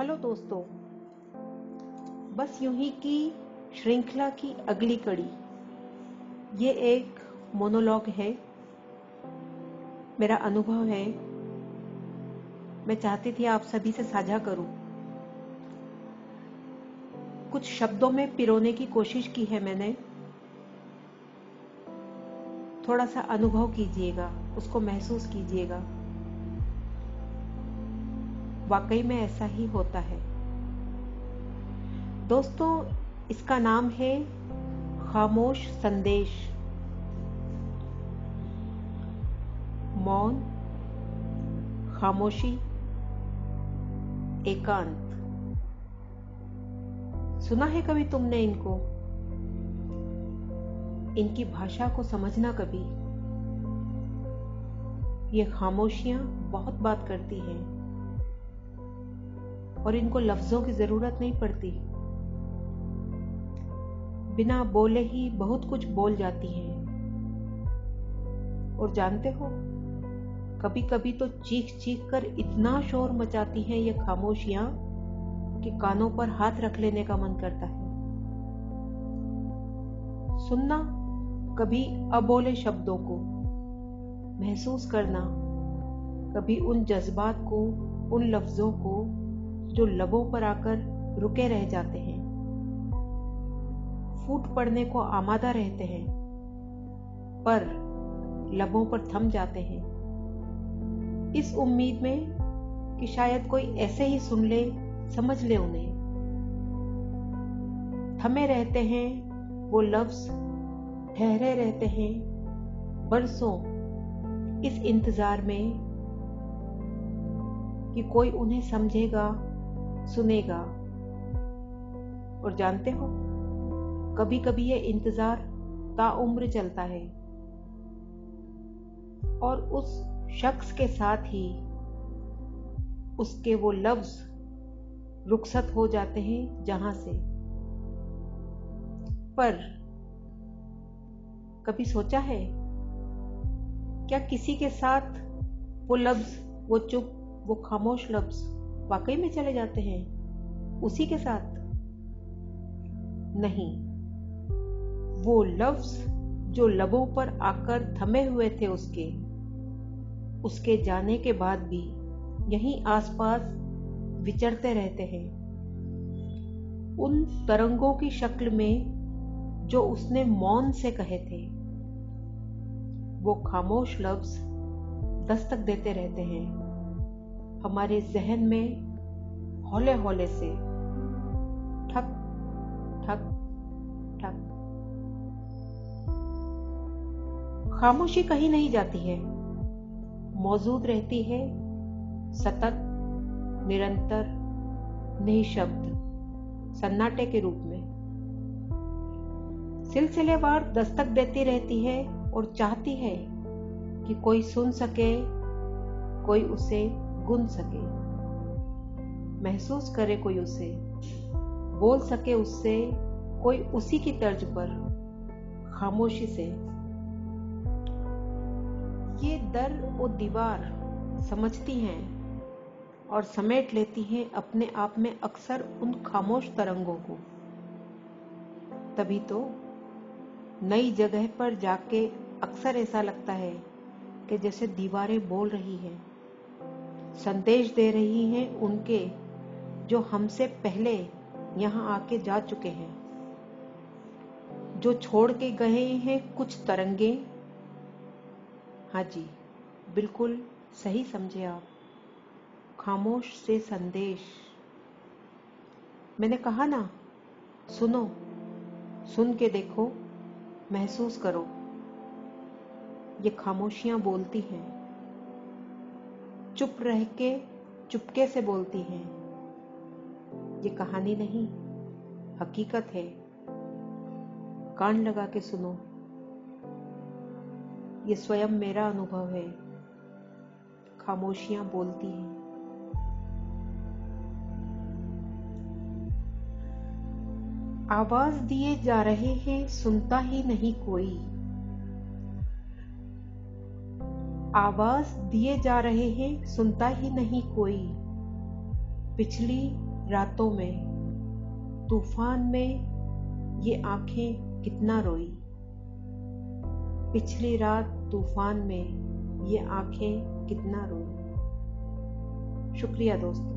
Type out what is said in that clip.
Hello दोस्तों, बस यूँ ही की श्रृंखला की अगली कड़ी। ये एक मोनोलॉग है। मेरा अनुभव है। मैं चाहती थी आप सभी से साझा करूँ। कुछ शब्दों में पिरोने की कोशिश की है मैंने। थोड़ा सा अनुभव कीजिएगा, उसको महसूस कीजिएगा। वाकई में ऐसा ही होता है। दोस्तों, इसका नाम है खामोश संदेश। मौन, खामोशी, एकांत। सुना है कभी तुमने इनको? इनकी भाषा को समझना कभी? ये खामोशियाँ बहुत बात करती हैं। और इनको लफ्जों की ज़रूरत नहीं पड़ती। बिना बोले ही बहुत कुछ बोल जाती हैं। और जानते हो कभी कभी तो चीख चीख कर इतना शोर मचाती हैं ये खामोशियाँ कि कानों पर हाथ रख लेने का मन करता है। सुनना कभी अबोले शब्दों को, महसूस करना कभी उन जज्बात को, उन लफ्जों को जो लबों पर आकर रुके रह जाते हैं। फूट पड़ने को आमादा रहते हैं, पर लबों पर थम जाते हैं। इस उम्मीद में कि शायद कोई ऐसे ही सुन ले, समझ ले उन्हें। थमे रहते हैं वो लफ्ज, ठहरे रहते हैं बरसों इस इंतज़ार में कि कोई उन्हें समझेगा सुनेगा। और जानते हो कभी कभी यह इंतज़ार ताउम्र चलता है। और उस शख्स के साथ ही उसके वो लफ्ज रुखसत हो जाते हैं जहाँ से। पर कभी सोचा है, क्या किसी के साथ वो लफ्ज, वो चुप, वो खामोश लफ्ज वाकई में चले जाते हैं? उसी के साथ? नहीं। वो लफ्ज जो लबों पर आकर थमे हुए थे उसके। उसके जाने के बाद भी यहीं आसपास विचरते रहते हैं। उन तरंगों की शक्ल में जो उसने मौन से कहे थे, वो खामोश लफ्ज दस्तक देते रहते हैं। हमारे जहन में हौले हौले से ठक ठक ठक। खामोशी कहीं नहीं जाती है। मौजूद रहती है सतत, निरंतर, निशब्द, सन्नाटे के रूप में। सिलसिलेवार दस्तक देती रहती है और चाहती है कि कोई सुन सके, कोई उसे गुन सके, महसूस करे कोई उसे, बोल सके उससे कोई उसी की तर्ज पर खामोशी से। ये दर और दीवार समझती हैं और समेट लेती हैं अपने आप में अक्सर उन खामोश तरंगों को। तभी तो नई जगह पर जाके अक्सर ऐसा लगता है कि जैसे दीवारें बोल रही हैं। संदेश दे रही हैं उनके, जो हमसे पहले यहाँ आके जा चुके हैं। जो छोड़ के गए हैं कुछ तरंगे। हाँ जी, बिल्कुल सही समझे आप। खामोश से संदेश। मैंने कहा ना, सुनो, सुन के देखो, महसूस करो। ये खामोशियाँ बोलती हैं। चुप रह के चुपके से बोलती हैं, ये कहानी नहीं, हकीकत है। कान लगा के सुनो। ये स्वयं मेरा अनुभव है। खामोशियाँ बोलती हैं। आवाज़ दिए जा रहे हैं, सुनता ही नहीं कोई। आवाज़ दिए जा रहे हैं, सुनता ही नहीं कोई। पिछली रातों में, तूफ़ान में ये आँखें कितना रोई। पिछली रात तूफ़ान में ये आँखें कितना रोई। शुक्रिया दोस्तों।